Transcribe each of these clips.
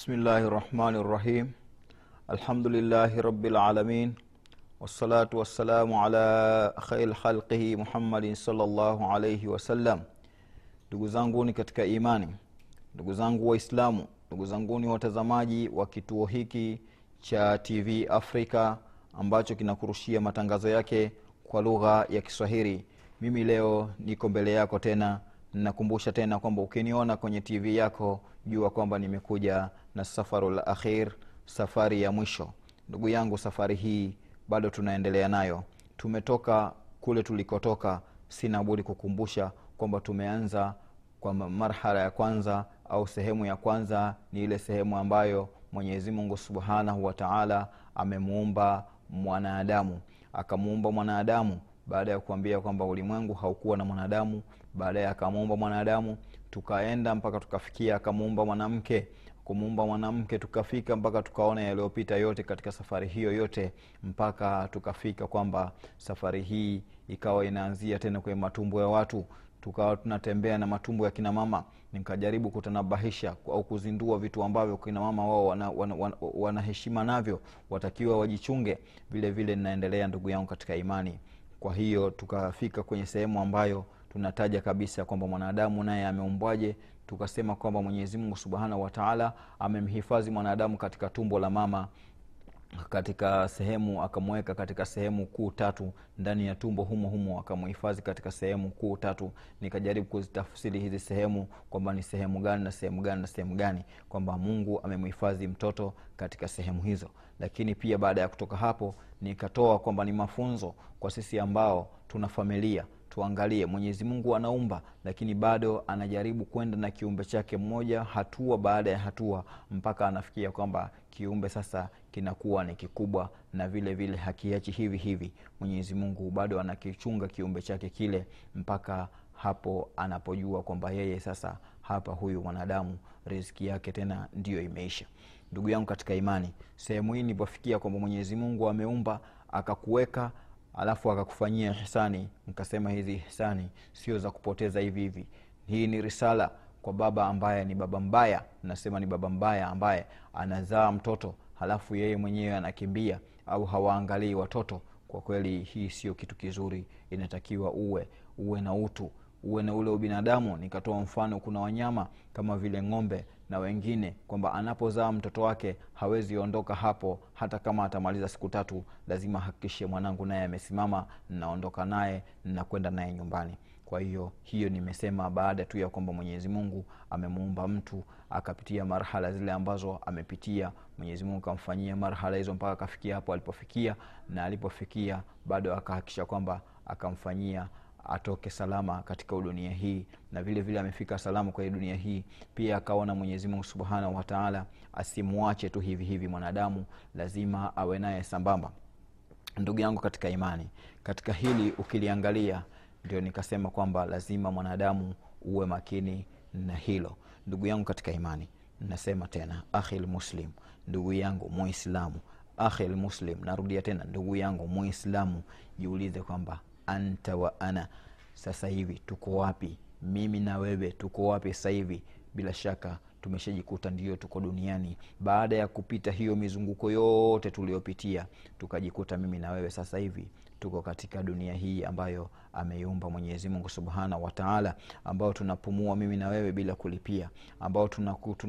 Bismillahi rahmani rahim. Alhamdulillahi rabbil alamin wassalatu wassalamu ala khairi khalqihi Muhammadin sallallahu alayhi wasallam. Ndugu zanguni katika imani, ndugu zangu Waislamu, ndugu zanguni watazamaji wa kituo hiki cha TV Afrika ambacho kinakurushia matangazo yake kwa lugha ya Kiswahili. Mimi leo niko mbele yako tena, ninakumbusha tena kwamba ukiniona kwenye TV yako jua kwamba nimekuja na safarul akhir, safari ya mwisho. Ndugu yangu, safari hii bado tunaendelea nayo. Tumetoka kule tulikotoka, sina budi kukumbusha kwamba tumeanza kwa marhala ya kwanza au sehemu ya kwanza ni ile sehemu ambayo Mwenyezi Mungu subhanahu wa taala amemuumba mwanadamu, akamuumba mwanadamu baada ya kuambia kwamba ulimwengu haukuwa na mwanadamu. Baadaye akamuumba mwanadamu, tukaenda mpaka tukafikia akamuumba mwanamke kumuumba mwanamke tukafika mpaka tukaona yaliyopita yote katika safari hiyo yote mpaka tukafika kwamba safari hii ikawa inaanzia tena kwenye matumbo ya watu. Tukawa tunatembea na matumbo ya kina mama. Nikajaribu kutanabahisha au kuzindua vitu ambavyo kina mama wao wanaheshima wana, wana, wana navyo watakiwa wajichunge. Vile vile ninaendelea ndugu yangu katika imani kwa hiyo tukafika kwenye sehemu ambayo tunataja kabisa kwamba mwanadamu naye ameumbwaje tukasema kwamba mwenyezi mungu subhanahu wataala amemhifadhi mwanadamu katika tumbo la mama katika sehemu akamweka katika sehemu kuu tatu ndani ya tumbo humo humo akamhifadhi katika sehemu kuu tatu. Nikajaribu kuzitafsiri hizi sehemu kwamba ni sehemu gani na sehemu gani na sehemu gani kwamba mungu amemhifadhi mtoto katika sehemu hizo lakini pia baada ya kutoka hapo nikatoa kwamba ni mafunzo kwa sisi ambao tuna familia. Tuangalie mwenyezi mungu anaumba lakini bado anajaribu kwenda na kiumbe chake mmoja hatua baada ya hatua mpaka anafikia kwamba kiumbe sasa kinakuwa ni kikubwa na vile vile hakiachi hivi hivi. Mwenyezi mungu bado anakichunga kiumbe chake kile mpaka hapo anapojua kwamba yeye sasa hapa huyu mwanadamu riziki yake tena ndiyo imeisha ndugu yangu katika imani. Sehemu hii nilipofikia kwamba mwenyezi mungu ameumba akakuweka alafu akakufanyia hisani nkasema hizi hisani sio za kupoteza hivi hivi. Hii ni risala kwa baba ambaye ni baba mbaya. Nasema ni baba mbaya ambaye anazaa mtoto halafu yeye mwenyewe anakimbia au hawaangalii watoto. Kwa kweli hii sio kitu kizuri. Inatakiwa uwe uwe na utu uwe na ule ubinadamu. Nikatoa mfano kuna wanyama kama vile ng'ombe na wengine kwamba anapozaa mtoto wake hawezi ondoka hapo hata kama atamaliza siku tatu lazima hakikishe mwanangu naye amesimama naondoka naye nakwenda naye nyumbani. Kwa hiyo hiyo nimesema baada tu ya kwamba mwenyezi mungu amemuumba mtu akapitia marhala zile ambazo amepitia. Mwenyezi mungu kamfanyia marhala hizo mpaka akafikia hapo alipofikia na alipofikia bado akahakikisha kwamba akamfanyia atoke salama katika dunia hii na vile vile amefika salama kwenye dunia hii. Pia akaona mwenyezi mungu subhanahu wataala asimwache tu hivi hivi mwanadamu lazima awe naye sambamba. Ndugu yangu katika imani katika hili ukiliangalia ndio nikasema kwamba lazima mwanadamu uwe makini na hilo. Ndugu yangu katika imani nasema tena akhil muslim ndugu yangu muislamu akhil muslim narudia tena ndugu yangu muislamu jiulize kwamba anta wa ana. Sasa hivi tuko wapi? Mimi na wewe tuko wapi sasa hivi? Bila shaka tumeshajikuta ndio tuko duniani. Baada ya kupita hiyo mizunguko yote tuliyopitia tukajikuta mimi na wewe sasa hivi tuko katika dunia hii ambayo ameiumba mwenyezi mungu subhanahu wataala ambao tunapumua mimi na wewe bila kulipia ambao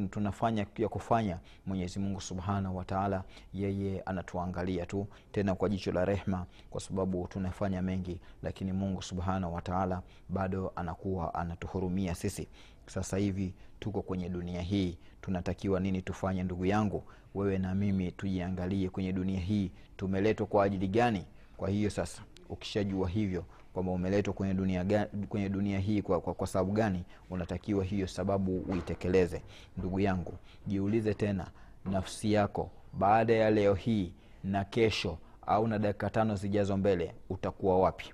tunafanya ya kufanya mwenyezi mungu subhanahu wataala yeye anatuangalia tu tena kwa jicho la rehma kwa sababu tunafanya mengi lakini mungu subhanahu wataala bado anakuwa anatuhurumia sisi sasa hivi tuko kwenye dunia hii. Tunatakiwa nini tufanye ndugu yangu? Wewe na mimi tujiangalie kwenye dunia hii. Tumeletwa kwa ajili gani? Kwa hiyo sasa ukishajua hivyo kwamba umeletwa kwenye dunia, kwenye dunia hii kwa, kwa, kwa sababu gani unatakiwa hiyo sababu uitekeleze. Ndugu yangu jiulize tena nafsi yako baada ya leo hii na kesho au na dakika tano zijazo mbele utakuwa wapi?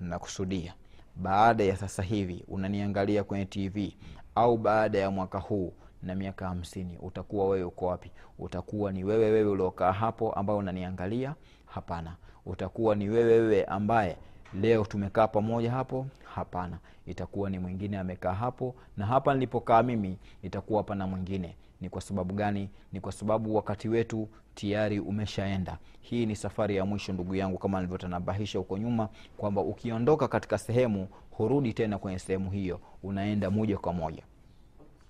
Nakusudia baada ya sasa hivi unaniangalia kwenye tv au baada ya mwaka huu na miaka hamsini utakuwa wewe uko wapi? Utakuwa ni wewe wewe uliokaa hapo ambayo unaniangalia? Hapana. Utakuwa ni wewe wewe ambaye leo tumekaa pamoja hapo? Hapana. Itakuwa ni mwingine amekaa hapo na hapa nilipokaa mimi itakuwa hapa mwingine ni kwa sababu gani? Ni kwa sababu wakati wetu tayari umeshaenda. Hii ni safari ya mwisho ndugu yangu kama nilivyotanabahisha huko nyuma kwamba ukiondoka katika sehemu hurudi tena kwenye sehemu hiyo unaenda moja kwa moja.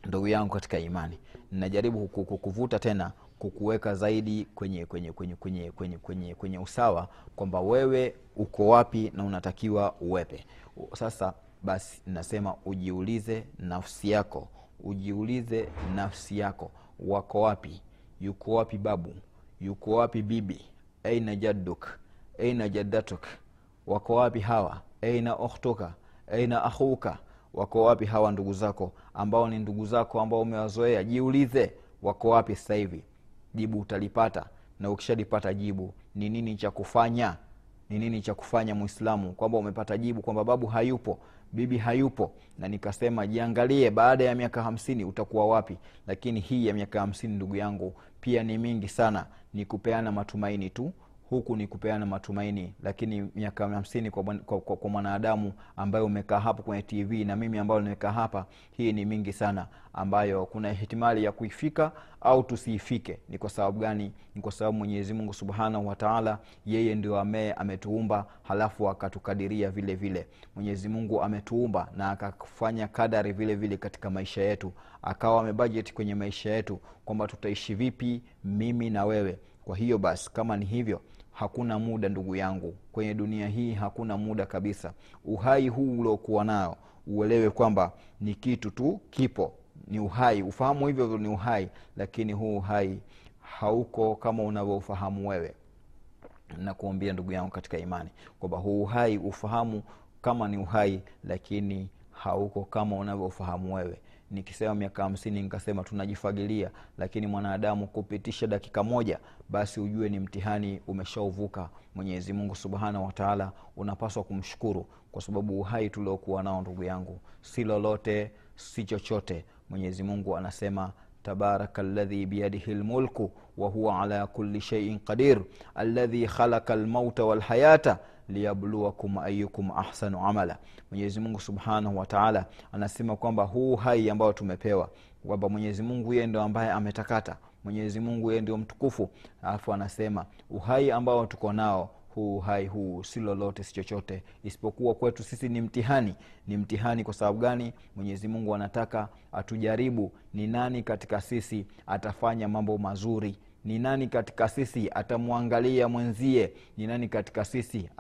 Ndugu yangu katika imani najaribu kukuvuta tena kukuweka zaidi kwenye kwenye kwenye kwenye kwenye kwenye, kwenye usawa kwamba wewe uko wapi na unatakiwa uwepe. Sasa basi nasema ujiulize nafsi yako ujiulize nafsi yako. Wako wapi? Yuko wapi babu? Yuko wapi bibi? Aina jadduk? Aina jaddatuk? Wako wapi hawa? Aina ukhtuka? Aina akhuka? Wako wapi hawa ndugu zako ambao ni ndugu zako ambao umewazoea? Jiulize wako wapi sasa hivi? Jibu utalipata. Na ukishalipata jibu ni nini cha kufanya? Ni nini cha kufanya mwislamu kwamba umepata jibu kwamba babu hayupo bibi hayupo. Na nikasema jiangalie baada ya miaka hamsini utakuwa wapi? Lakini hii ya miaka hamsini ndugu yangu pia ni mingi sana. Ni kupeana matumaini tu huku ni kupeana matumaini lakini miaka hamsini kwa, kwa, kwa, kwa mwanadamu ambaye umekaa hapo kwenye tv na mimi ambayo nimekaa hapa hii ni mingi sana ambayo kuna hitimali ya kuifika au tusiifike ni kwa sababu gani? Ni kwa sababu mwenyezi mungu subhanahu wataala yeye ndio amee ametuumba halafu akatukadiria vile vile. Mwenyezi mungu ametuumba na akafanya kadari vile vile katika maisha yetu. Akawa amebajeti kwenye maisha yetu kwamba tutaishi vipi mimi na wewe. Kwa hiyo basi kama ni hivyo hakuna muda ndugu yangu. Kwenye dunia hii hakuna muda kabisa. Uhai huu uliokuwa nao uelewe kwamba ni kitu tu kipo. Ni uhai. Ufahamu hivyo ni uhai lakini huu uhai hauko kama unavyoufahamu wewe. Nakuambia ndugu yangu katika imani kwamba huu uhai ufahamu kama ni uhai lakini hauko kama unavyoufahamu wewe nikisema miaka hamsini nikasema tunajifagilia, lakini mwanadamu kupitisha dakika moja, basi ujue ni mtihani umeshauvuka. Mwenyezi Mungu subhanahu wa taala unapaswa kumshukuru kwa sababu uhai tuliokuwa nao, ndugu yangu, si lolote, si chochote. Mwenyezi Mungu anasema tabaraka ladhi biyadihi lmulku wa huwa ala kulli shaiin qadir alladhi khalaqa lmauta walhayata liyabluwakum ayukum ahsanu amala. Mwenyezi mungu subhanahu wataala anasema kwamba huu hai ambao tumepewa kwamba mwenyezi mungu yeye ndio ambaye ametakata mwenyezi mungu yeye ndio mtukufu. Alafu anasema uhai ambao tuko nao huu uhai huu si lolote si chochote. Isipokuwa kwetu sisi ni mtihani. Ni mtihani kwa sababu gani? Mwenyezi mungu anataka atujaribu ni nani katika sisi atafanya mambo mazuri ni nani katika sisi atamwangalia mwenzie? Ni nani katika sisi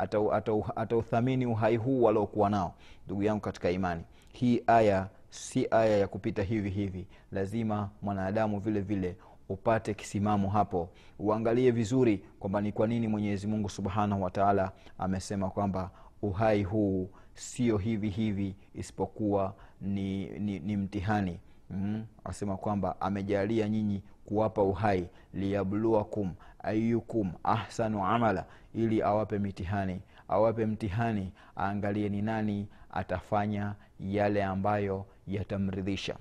atauthamini ata, ata uhai huu waliokuwa nao? Ndugu yangu katika imani hii aya si aya ya kupita hivi hivi. Lazima mwanadamu vile vile upate kisimamo hapo. Uangalie vizuri kwamba ni kwa nini mwenyezi mungu subhanahu wataala amesema kwamba uhai huu sio hivi hivi isipokuwa ni, ni, ni mtihani mm, asema kwamba amejalia nyinyi kuwapa uhai liyabluwakum ayukum ahsanu amala ili awape mitihani. Awape mtihani aangalie ni nani atafanya yale ambayo yatamridhisha.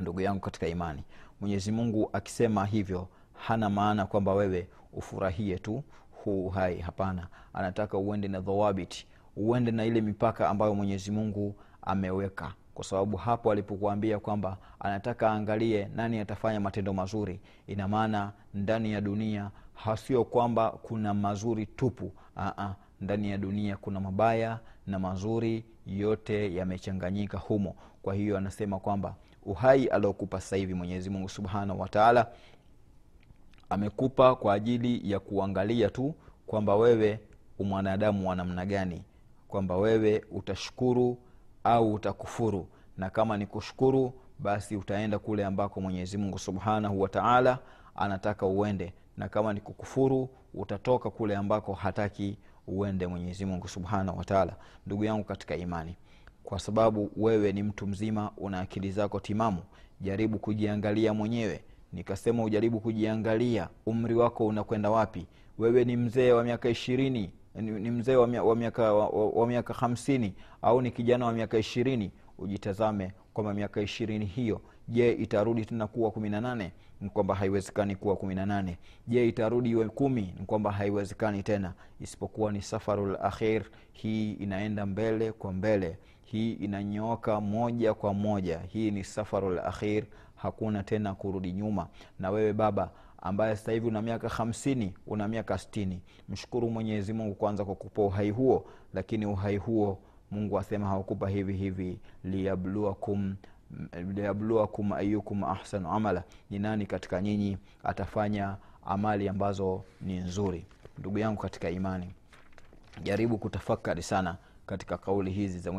Ndugu yangu katika imani mwenyezi mungu akisema hivyo hana maana kwamba wewe ufurahie tu huu uhai. Hapana anataka uende na dhawabiti uende na ile mipaka ambayo mwenyezi mungu ameweka kwa sababu hapo alipokuambia kwamba anataka aangalie nani atafanya matendo mazuri. Ina maana ndani ya dunia hasio kwamba kuna mazuri tupu. Aa, ndani ya dunia kuna mabaya na mazuri yote yamechanganyika humo. Kwa hiyo anasema kwamba uhai aliokupa sasa hivi mwenyezi mungu subhanahu wataala amekupa kwa ajili ya kuangalia tu kwamba wewe umwanadamu wa namna gani kwamba wewe utashukuru au utakufuru. Na kama ni kushukuru basi utaenda kule ambako mwenyezi mungu subhanahu wataala anataka uende. Na kama ni kukufuru utatoka kule ambako hataki uende mwenyezi mungu subhanahu wataala ndugu yangu katika imani kwa sababu wewe ni mtu mzima una akili zako timamu jaribu kujiangalia mwenyewe. Nikasema ujaribu kujiangalia umri wako unakwenda wapi? Wewe ni mzee wa miaka ishirini ni ni mzee wa miaka wa, miaka hamsini au ni kijana wa miaka ishirini? Ujitazame kwamba miaka ishirini hiyo je itarudi tena kuwa kumi na nane? Ni kwamba haiwezekani kuwa kumi na nane. Je itarudi iwe kumi? Ni kwamba haiwezekani tena. Isipokuwa ni safarul akhir. Hii inaenda mbele kwa mbele. Hii inanyooka moja kwa moja. Hii ni safarul akhir. Hakuna tena kurudi nyuma. Na wewe baba ambaye sasa hivi una miaka hamsini una miaka stini mshukuru mwenyezi mungu kwanza kwa kupa uhai huo lakini uhai huo mungu asema hawakupa hivi hivi. Liyabluakum liyabluakum ayukum ahsanu amala. Ni nani katika nyinyi atafanya amali ambazo ni nzuri? Ndugu yangu katika imani jaribu kutafakari sana katika kauli hizi za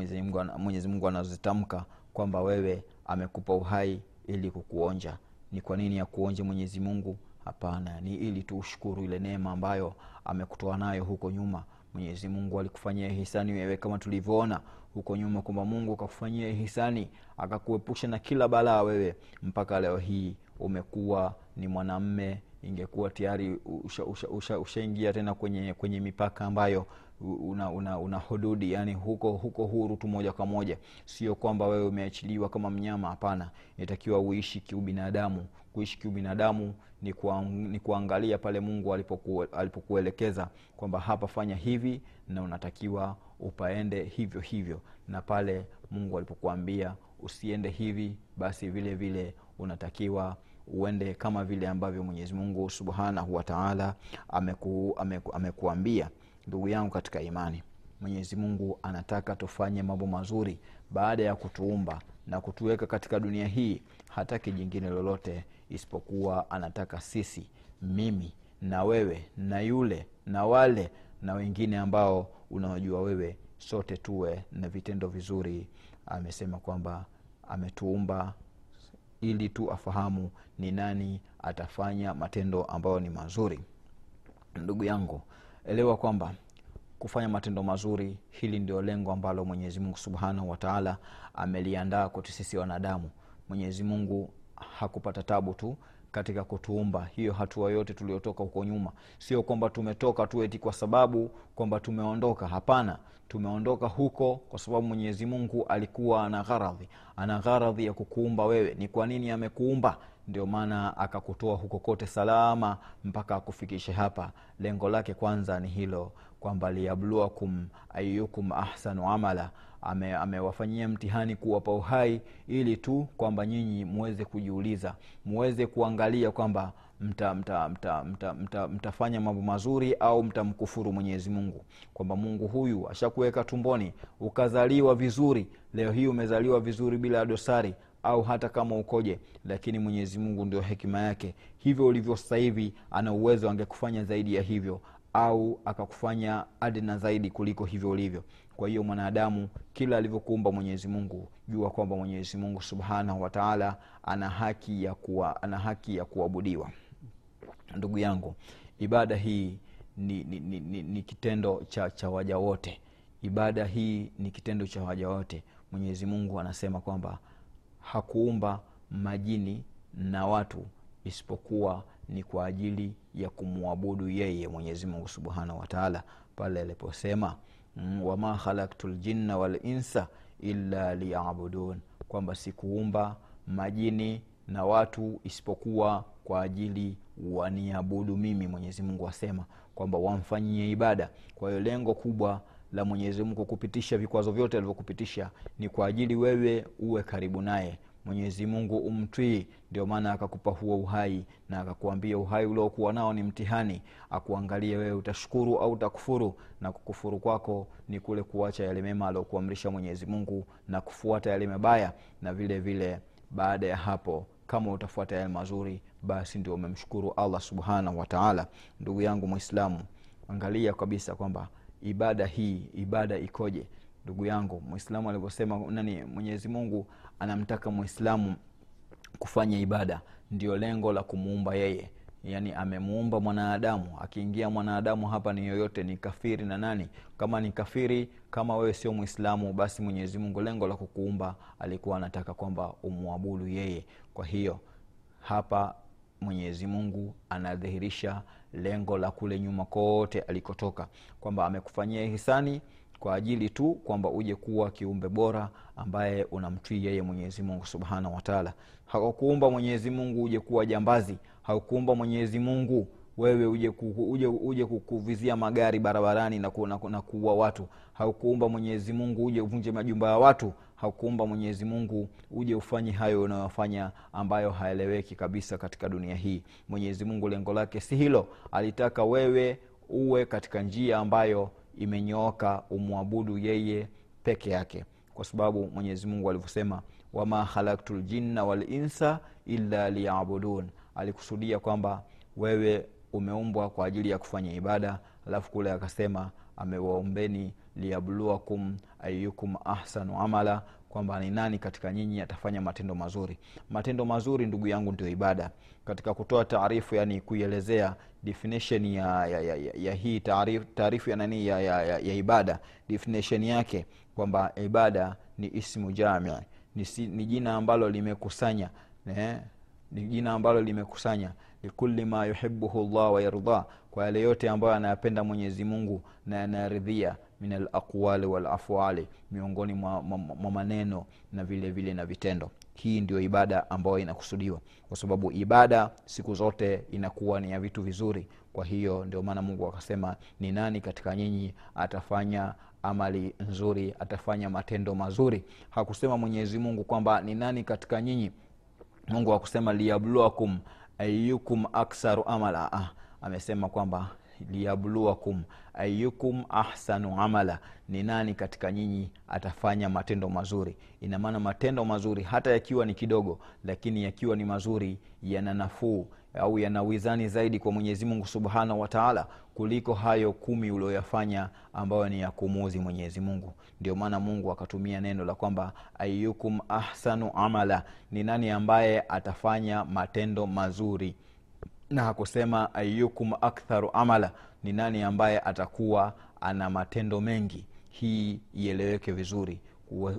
mwenyezi mungu, anazozitamka kwamba wewe amekupa uhai ili kukuonja. Ni kwa nini ya kuonja mwenyezi mungu hapana ni ili tu ushukuru ile neema ambayo amekutoa nayo huko nyuma. Mwenyezi mungu alikufanyia hisani wewe kama tulivyoona huko nyuma kwamba mungu akakufanyia hisani akakuepusha na kila balaa wewe. Mpaka leo hii umekuwa ni mwanamme ingekuwa tayari ushaingia usha, usha, usha tena kwenye kwenye mipaka ambayo una, una, una hududi yani huko huko huru tu moja kwa moja. Sio kwamba wewe umeachiliwa kama mnyama hapana. Inatakiwa uishi kiubinadamu. Kuishi kiubinadamu ni, kuang, ni kuangalia pale mungu alipoku, alipokuelekeza kwamba hapa fanya hivi na unatakiwa upaende hivyo hivyo. Na pale mungu alipokuambia usiende hivi basi vile vile unatakiwa uende kama vile ambavyo mwenyezi mungu subhanahu wataala ameku, ameku, amekuambia ndugu yangu katika imani. Mwenyezi mungu anataka tufanye mambo mazuri baada ya kutuumba na kutuweka katika dunia hii hataki jingine lolote isipokuwa anataka sisi mimi na wewe na yule na wale na wengine ambao unaojua wewe sote tuwe na vitendo vizuri. Amesema kwamba ametuumba ili tu afahamu ni nani atafanya matendo ambayo ni mazuri. Ndugu yangu elewa kwamba kufanya matendo mazuri hili ndio lengo ambalo mwenyezi mungu subhanahu wataala ameliandaa kwetu sisi wanadamu. Mwenyezi mungu hakupata tabu tu katika kutuumba. Hiyo hatua yote tuliotoka huko nyuma. Sio kwamba tumetoka tu eti kwa sababu kwamba tumeondoka. Hapana tumeondoka huko kwa sababu mwenyezi mungu alikuwa ana gharadhi. Ana gharadhi ya kukuumba wewe. Ni kwa nini amekuumba? Ndio maana akakutoa huko kote salama mpaka akufikishe hapa. Lengo lake kwanza ni hilo kwamba liyabluakum ayukum ahsanu amala. Amewafanyia ame mtihani kuwapa uhai ili tu kwamba nyinyi muweze kujiuliza muweze kuangalia kwamba mta, mta, mta, mta, mta, mtafanya mambo mazuri au mtamkufuru mwenyezi mungu. Kwamba mungu huyu ashakuweka tumboni ukazaliwa vizuri leo hii umezaliwa vizuri bila dosari au hata kama ukoje lakini mwenyezi mungu ndio hekima yake. Hivyo ulivyo sasa hivi ana uwezo angekufanya zaidi ya hivyo au akakufanya adna zaidi kuliko hivyo ulivyo. Kwa hiyo mwanadamu kila alivyokuumba mwenyezi mungu jua kwamba mwenyezi mungu subhanahu wataala ana haki ya kuwa ana haki ya kuabudiwa. Ndugu yangu ibada hii ni, ni, ni, ni, ni kitendo cha, cha waja wote. Ibada hii ni kitendo cha waja wote. Mwenyezi mungu anasema kwamba hakuumba majini na watu isipokuwa ni kwa ajili ya kumwabudu yeye mwenyezi mungu subhanahu wataala pale aliposema mm, wama khalaktu ljinna walinsa illa liyabudun kwamba sikuumba majini na watu isipokuwa kwa ajili waniabudu mimi mwenyezi mungu asema kwamba wamfanyie ibada. Kwa hiyo lengo kubwa la mwenyezi mungu kupitisha vikwazo vyote alivyokupitisha ni kwa ajili wewe uwe karibu naye mwenyezi mungu umtwii. Ndio maana akakupa huo uhai na akakuambia uhai uliokuwa nao ni mtihani. Akuangalie wewe utashukuru au utakufuru na kukufuru kwako ni kule kuacha yale mema aliokuamrisha mwenyezi mungu na kufuata yale mabaya na vile vile baada ya hapo kama utafuata yale mazuri basi ndio umemshukuru allah subhanahu wataala ndugu yangu mwislamu angalia kabisa kwamba ibada hii ibada ikoje? Ndugu yangu mwislamu alivyosema nani? Mwenyezi mungu anamtaka mwislamu kufanya ibada. Ndio lengo la kumuumba yeye. Yani amemuumba mwanadamu. Akiingia mwanadamu hapa ni yoyote ni kafiri na nani? Kama ni kafiri kama wewe sio mwislamu basi mwenyezi mungu lengo la kukuumba alikuwa anataka kwamba umwabudu yeye. Kwa hiyo hapa mwenyezi mungu anadhihirisha lengo la kule nyuma kote alikotoka. Kwamba amekufanyia hisani kwa ajili tu kwamba uje kuwa kiumbe bora ambaye unamtwii yeye mwenyezi mungu subhanahu wataala hakukuumba mwenyezi mungu uje kuwa jambazi. Hakukuumba mwenyezi mungu wewe uje, ku, uje, uje kukuvizia magari barabarani na, ku, na, na kuua watu. Haukuumba mwenyezi mungu uje uvunje majumba ya watu. Haukuumba mwenyezi mungu uje ufanye hayo unayofanya ambayo haeleweki kabisa katika dunia hii. Mwenyezi mungu lengo lake si hilo. Alitaka wewe uwe katika njia ambayo imenyooka umwabudu yeye peke yake kwa sababu mwenyezi mungu alivyosema wama khalaktu ljinna walinsa illa liyabudun. Alikusudia kwamba wewe umeumbwa kwa ajili ya kufanya ibada alafu kule akasema amewaombeni liyabluakum ayukum ahsanu amala kwamba ni nani katika nyinyi atafanya matendo mazuri. Matendo mazuri ndugu yangu ndio ibada. Katika kutoa taarifu yani kuielezea definition ya, ya, ya, ya, ya hii taarifu ya nani ya, ya, ya, ya ibada. Definition yake kwamba ibada ni ismu jami. Ni, ni jina ambalo limekusanya ne? ni jina ambalo limekusanya. Likuli ma yuhibuhu llah wayardah kwa yale yote ambayo anayapenda mwenyezi mungu na yanayaridhia min alaqwali walafwali miongoni mwa, mwa, mwa maneno na vile vile na vitendo. Hii ndio ibada ambayo inakusudiwa kwa sababu ibada siku zote inakuwa ni ya vitu vizuri. Kwa hiyo ndio maana mungu akasema ni nani katika nyinyi atafanya amali nzuri atafanya matendo mazuri? Hakusema mwenyezi mungu kwamba ni nani katika nyinyi? Mungu akusema liyabluakum ayukum aksaru amala. Ah, amesema kwamba liyabluakum ayukum ahsanu amala ni nani katika nyinyi atafanya matendo mazuri. Ina maana matendo mazuri hata yakiwa ni kidogo lakini yakiwa ni mazuri yana nafuu au yana wizani zaidi kwa mwenyezi mungu subhanahu wataala kuliko hayo kumi ulioyafanya ambayo ni ya kumuuzi mwenyezi mungu. Ndio maana mungu akatumia neno la kwamba ayukum ahsanu amala ni nani ambaye atafanya matendo mazuri na hakusema ayukum aktharu amala ni nani ambaye atakuwa ana matendo mengi. Hii ieleweke vizuri.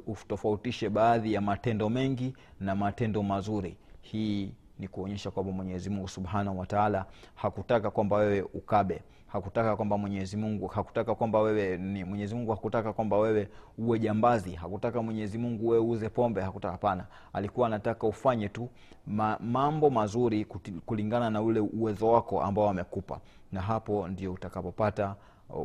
Utofautishe baadhi ya matendo mengi na matendo mazuri. Hii ni kuonyesha kwamba mwenyezi mungu subhanahu wataala hakutaka kwamba wewe ukabe hakutaka kwamba mwenyezi mungu hakutaka kwamba wewe ni mwenyezi mungu hakutaka kwamba wewe uwe jambazi hakutaka mwenyezi mungu wewe uze pombe hakutaka hapana. Alikuwa anataka ufanye tu ma, mambo mazuri kulingana na ule uwezo wako ambao amekupa. Na hapo ndio utakapopata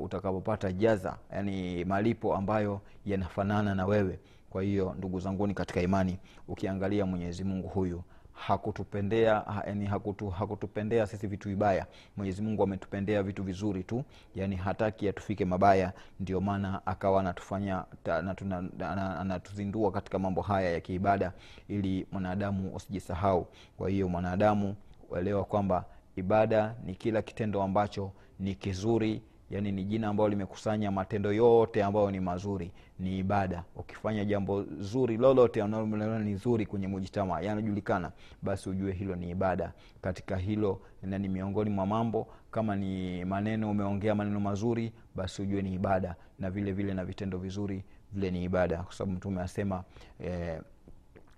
utakapopata jaza yani malipo ambayo yanafanana na wewe. Kwa hiyo ndugu zanguni katika imani ukiangalia mwenyezi mungu huyu hakutupendea yani hakutu, hakutupendea sisi vitu vibaya. Mwenyezi mungu ametupendea vitu vizuri tu yani hataki atufike mabaya. Ndio maana akawa anatufanya anatuzindua katika mambo haya ya kiibada ili mwanadamu usijisahau kwa hiyo mwanadamu uelewa kwamba ibada ni kila kitendo ambacho ni kizuri yani ni jina ambalo limekusanya matendo yote ambayo ni mazuri ni ibada. Ukifanya jambo zuri lolote ni zuri kwenye mujitama yanajulikana. Basi ujue hilo ni ibada. Katika hilo ni miongoni mwa mambo kama ni maneno umeongea maneno mazuri basi ujue ni ibada. Na vile vile na vitendo vizuri vile ni ibada. Kwa sababu mtume asema eh,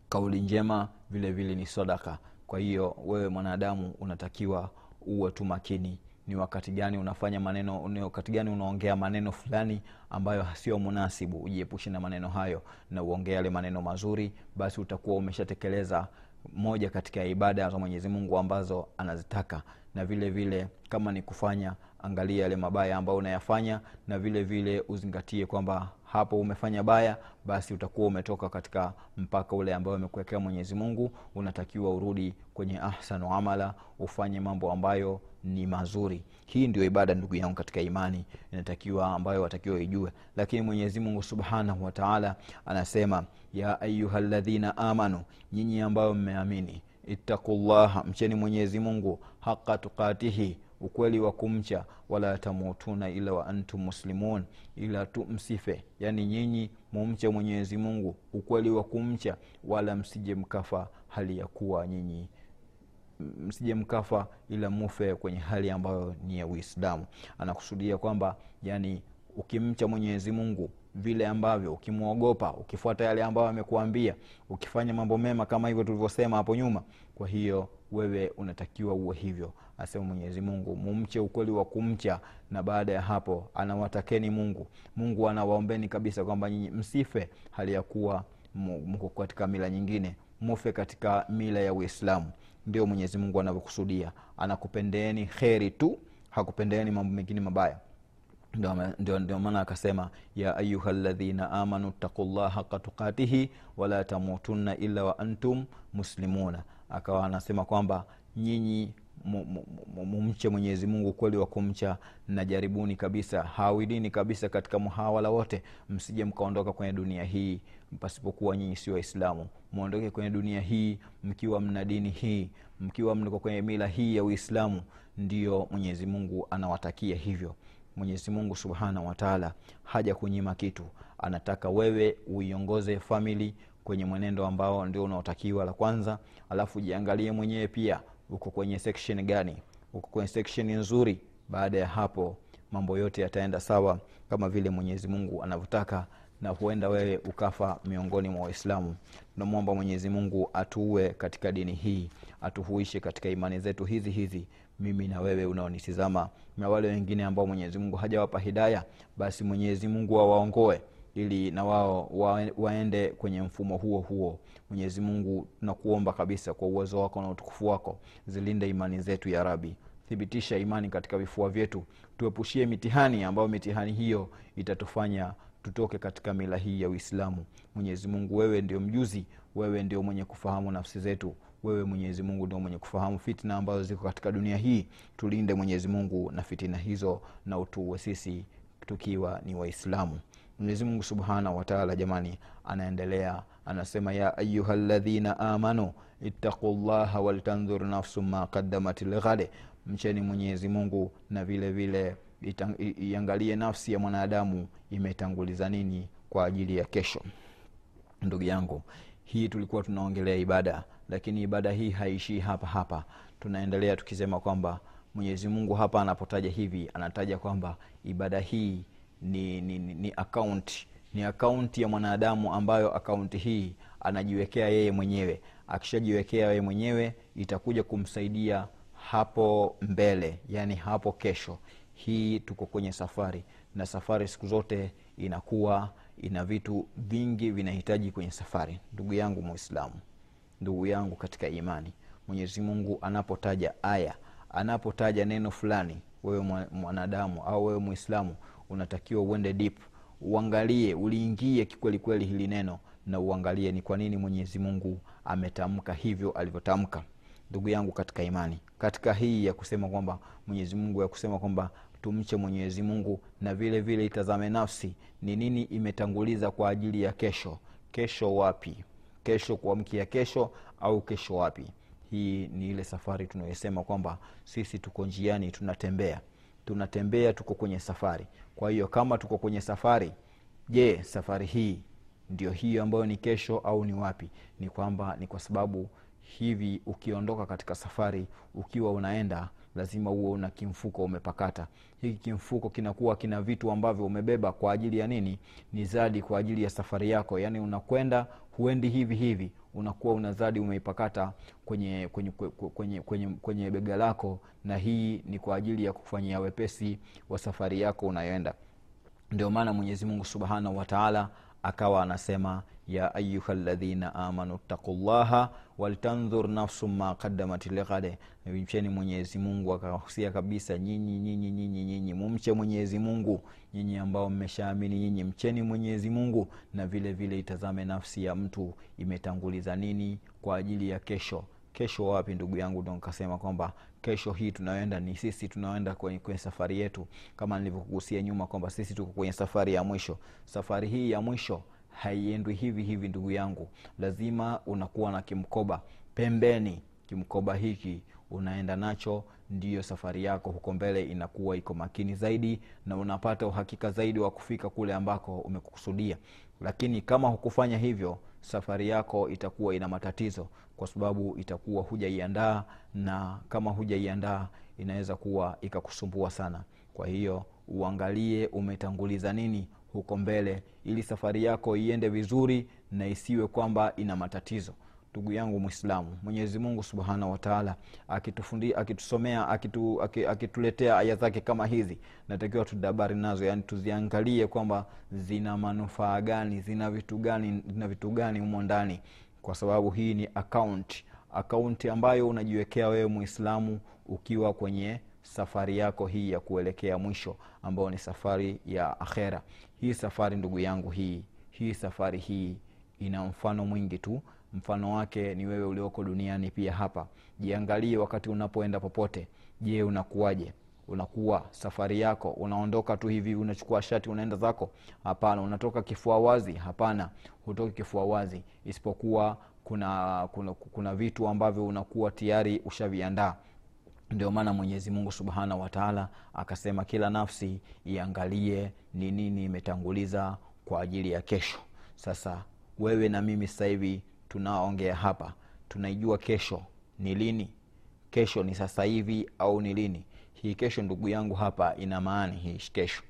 kauli njema vile vile ni sadaka. Kwa hiyo wewe mwanadamu unatakiwa uwe tu makini ni wakati gani unafanya maneno ni wakati gani unaongea maneno fulani ambayo sio munasibu ujiepushe na maneno hayo na uongee yale maneno mazuri basi utakuwa umeshatekeleza moja katika ibada za mwenyezi mungu ambazo anazitaka. Na vile vile kama ni kufanya angalia yale mabaya ambayo unayafanya na vile vile uzingatie kwamba hapo umefanya baya basi utakuwa umetoka katika mpaka ule ambao amekuwekea mwenyezi mungu. Unatakiwa urudi kwenye ahsanu amala ufanye mambo ambayo ni mazuri. Hii ndio ibada ndugu yangu katika imani inatakiwa ambayo watakiwa ijue. Lakini mwenyezi mungu subhanahu wataala anasema ya ayuha ladhina amanu nyinyi ambayo mmeamini ittaqullaha mcheni mwenyezi mungu haqa tukatihi ukweli wa kumcha wala tamutuna ila wa antum muslimun ila tu msife. Yaani nyinyi mumche mwenyezi mungu ukweli wa kumcha wala msije mkafa hali ya kuwa nyinyi msije mkafa ila mufe kwenye hali ambayo ni ya uislamu. Anakusudia kwamba yani ukimcha mwenyezi mungu vile ambavyo ukimwogopa ukifuata yale ambayo amekuambia ukifanya mambo mema kama hivyo tulivyosema hapo nyuma kwa hiyo wewe unatakiwa uwe hivyo asema mwenyezi mungu. Mumche ukweli wa kumcha na baada ya hapo anawatakeni mungu. Mungu anawaombeni kabisa kwamba nyinyi msife hali ya kuwa mko katika mila nyingine mufe katika mila ya uislamu ndio mwenyezi mungu anavyokusudia. Anakupendeeni kheri tu hakupendeeni mambo mengine mabaya. Ndio, maana akasema ya ayuha ladhina amanu ttaqullaha haqa tukatihi wala tamutunna illa wa antum muslimuna. Akawa anasema kwamba nyinyi mumche mwenyezi mungu kweli wa kumcha na jaribuni kabisa hawidini kabisa katika muhawala wote. Msije mkaondoka kwenye dunia hii pasipokuwa nyinyi si waislamu. Mwondoke kwenye dunia hii mkiwa mna dini hii mkiwa mniko kwenye mila hii ya uislamu. Ndio mwenyezi mungu anawatakia hivyo. Mwenyezi mungu subhanahu wataala haja kunyima kitu. Anataka wewe uiongoze famili kwenye mwenendo ambao ndio unaotakiwa la kwanza. Alafu jiangalie mwenyewe pia uko kwenye section gani? Uko kwenye section nzuri. Baada ya hapo mambo yote yataenda sawa kama vile mwenyezi mungu anavyotaka na huenda wewe ukafa miongoni mwa waislamu. Tunamwomba mwenyezi mungu atuue katika dini hii atuhuishe katika imani zetu hizi hizi. Mimi na wewe unaonitizama. Na wale wengine ambao mwenyezi mungu hajawapa hidaya basi mwenyezi mungu awaongoe ili na wao wa, waende kwenye mfumo huo huo. Mwenyezi mungu tunakuomba kabisa kwa uwezo wako na utukufu wako zilinde imani zetu ya rabi thibitisha imani katika vifua vyetu. Tuepushie mitihani ambayo mitihani hiyo itatufanya tutoke katika mila hii ya uislamu. Mwenyezi mungu wewe ndio mjuzi wewe ndio mwenye kufahamu nafsi zetu. Wewe mwenyezi mungu ndio mwenye kufahamu fitna ambazo ziko katika dunia hii. Tulinde mwenyezi mungu na fitina hizo na utuwe sisi tukiwa ni waislamu mwenyezi mungu subhanahu wataala jamani anaendelea anasema ya ayuha ladhina amanu ittaqu llaha waltandhur nafsu ma qaddamat lghade mcheni mwenyezi mungu na vile vile iangalie nafsi ya mwanadamu imetanguliza nini kwa ajili ya kesho. Ndugu yangu hii tulikuwa tunaongelea ibada lakini ibada hii haishii hapa hapa. Tunaendelea tukisema kwamba mwenyezi mungu hapa anapotaja hivi anataja kwamba ibada hii ni, ni, ni, akaunti ni akaunti ya mwanadamu ambayo akaunti hii anajiwekea yeye mwenyewe. Akishajiwekea yeye mwenyewe itakuja kumsaidia hapo mbele yani hapo kesho. Hii tuko kwenye safari na safari siku zote inakuwa ina vitu vingi vinahitaji kwenye safari. Ndugu yangu mwislamu ndugu yangu katika imani mwenyezi mungu anapotaja aya anapotaja neno fulani wewe mwanadamu au wewe mwislamu unatakiwa uende deep uangalie uliingie kikwelikweli hili neno na uangalie ni kwa nini mwenyezi mungu ametamka hivyo alivyotamka. Ndugu yangu katika imani katika hii ya kusema kwamba mwenyezi mungu ya kusema kwamba tumche mwenyezi mungu na vile vile itazame nafsi ni nini imetanguliza kwa ajili ya kesho? Kesho wapi? Kesho kuamkia kesho au kesho wapi? Hii ni ile safari tunayosema kwamba sisi tuko njiani tunatembea. Tunatembea tuko kwenye safari kwa hiyo kama tuko kwenye safari je safari hii ndio hiyo ambayo ni kesho au ni wapi? Ni kwamba ni kwa sababu hivi ukiondoka katika safari ukiwa unaenda lazima huo una kimfuko umepakata. Hiki kimfuko kinakuwa kina vitu ambavyo umebeba kwa ajili ya nini? Ni zadi kwa ajili ya safari yako. Yaani unakwenda huendi hivi hivi unakuwa una zadi umeipakata kwenye kwenye, kwenye, kwenye, kwenye bega lako na hii ni kwa ajili ya kufanyia wepesi wa safari yako unayoenda. Ndio maana mwenyezi mungu subhanahu wataala akawa anasema ya ayuha ladhina amanu ttaqullaha waltandhur nafsu ma qaddamat lighade mcheni mwenyezi mungu akahusia kabisa nyinyi nyinyi nyinyi nyinyi mumche mwenyezi mungu. Nyinyi ambao mmeshaamini nyinyi mcheni mwenyezi mungu. Na vile vile itazame nafsi ya mtu imetanguliza nini kwa ajili ya kesho. Kesho wapi ndugu yangu? Ndo nikasema kwamba kesho hii tunayoenda ni sisi tunaoenda kwenye, kwenye safari yetu. Kama nilivyokugusia nyuma kwamba sisi tuko kwenye safari ya mwisho. Safari hii ya mwisho haiendwi hivi hivi ndugu yangu. Lazima unakuwa na kimkoba. Pembeni kimkoba hiki unaenda nacho ndiyo safari yako. Huko mbele inakuwa iko makini zaidi na unapata uhakika zaidi wa kufika kule ambako umekusudia lakini kama hukufanya hivyo safari yako itakuwa ina matatizo kwa sababu itakuwa hujaiandaa na kama hujaiandaa inaweza kuwa ikakusumbua sana. Kwa hiyo uangalie umetanguliza nini huko mbele ili safari yako iende vizuri na isiwe kwamba ina matatizo. Ndugu yangu mwislamu mwenyezi mungu subhanahu wataala akitusomea akitu, akituletea aya zake kama hizi. Natakiwa tudabari nazo yani tuziangalie kwamba zina manufaa gani zina vitu gani zina vitu gani humo ndani. Kwa sababu hii ni akaunti akaunti ambayo unajiwekea wewe mwislamu ukiwa kwenye safari yako hii ya kuelekea mwisho ambayo ni safari ya akhera. Hii safari ndugu yangu hii hii safari hii ina mfano mwingi tu. Mfano wake ni wewe ulioko duniani pia hapa. Jiangalie wakati unapoenda popote. Je unakuwaje? Unakuwa safari yako? Unaondoka tu hivi unachukua shati unaenda zako? Hapana. Unatoka kifua wazi? Hapana. Hutoki kifua wazi. Isipokuwa kuna, kuna, kuna vitu ambavyo unakuwa tayari ushaviandaa ndio maana mwenyezi mungu subhanahu wataala akasema kila nafsi iangalie ni nini imetanguliza kwa ajili ya kesho. Sasa wewe na mimi sasa hivi tunaongea hapa tunaijua kesho ni lini? Kesho ni sasa hivi au ni lini? Hii kesho ndugu yangu hapa ina maani hii kesho.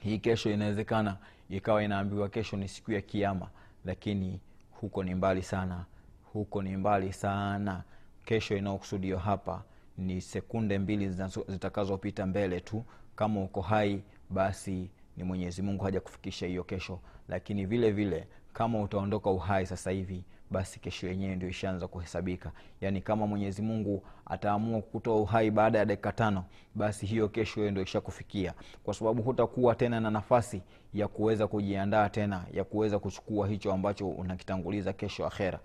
Hii kesho inawezekana ikawa inaambiwa kesho ni siku ya kiama lakini huko ni mbali sana. Huko ni mbali sana kesho inayokusudiwa hapa ni sekunde mbili zitakazopita mbele tu. Kama uko hai basi ni mwenyezi mungu haja kufikisha hiyo kesho. Lakini vile vile kama utaondoka uhai sasa hivi basi kesho yenyewe ndio ishaanza kuhesabika. Yaani kama mwenyezi mungu ataamua kutoa uhai baada ya dakika tano basi hiyo kesho hiyo ndio ishakufikia. Kwa sababu hutakuwa tena na nafasi ya kuweza kujiandaa tena ya kuweza kuchukua hicho ambacho unakitanguliza kesho akhera.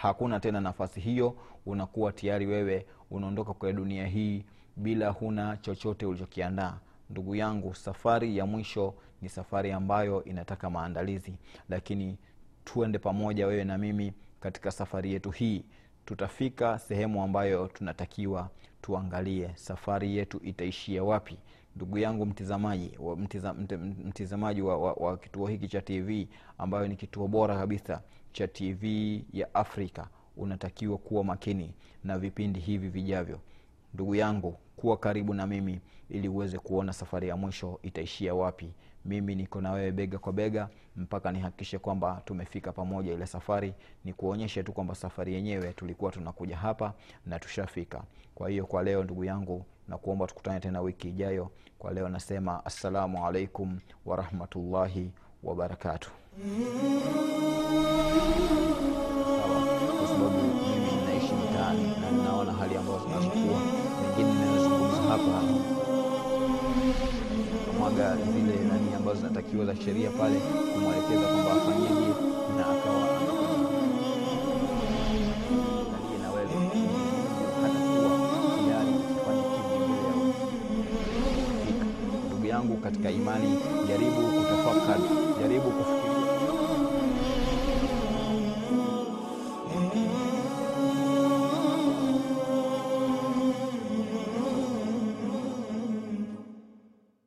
Hakuna tena nafasi hiyo unakuwa tayari wewe unaondoka kwa dunia hii bila huna chochote ulichokiandaa. Ndugu yangu safari ya mwisho ni safari ambayo inataka maandalizi. Lakini tuende pamoja wewe na mimi katika safari yetu hii. Tutafika sehemu ambayo tunatakiwa tuangalie. Safari yetu itaishia wapi? Ndugu yangu mtizamaji wa, mtiza, mt, mtizamaji wa, wa, wa kituo hiki cha tv ambayo ni kituo bora kabisa cha tv ya afrika unatakiwa kuwa makini na vipindi hivi vijavyo. Ndugu yangu kuwa karibu na mimi ili uweze kuona safari ya mwisho itaishia wapi mimi niko na wewe bega kwa bega mpaka nihakikishe kwamba tumefika pamoja ile safari. Ni kuonyeshe tu kwamba safari yenyewe tulikuwa tunakuja hapa na tushafika. Kwa hiyo kwa leo ndugu yangu na kuomba tukutane tena wiki ijayo. Kwa leo nasema assalamu alaikum warahmatullahi wabarakatuh kwa sababu mimi na ambazo zinatakiwa za sheria pale kumwelekeza kwamba afanyeje na akawa katika imani jaribu kutafakari jaribu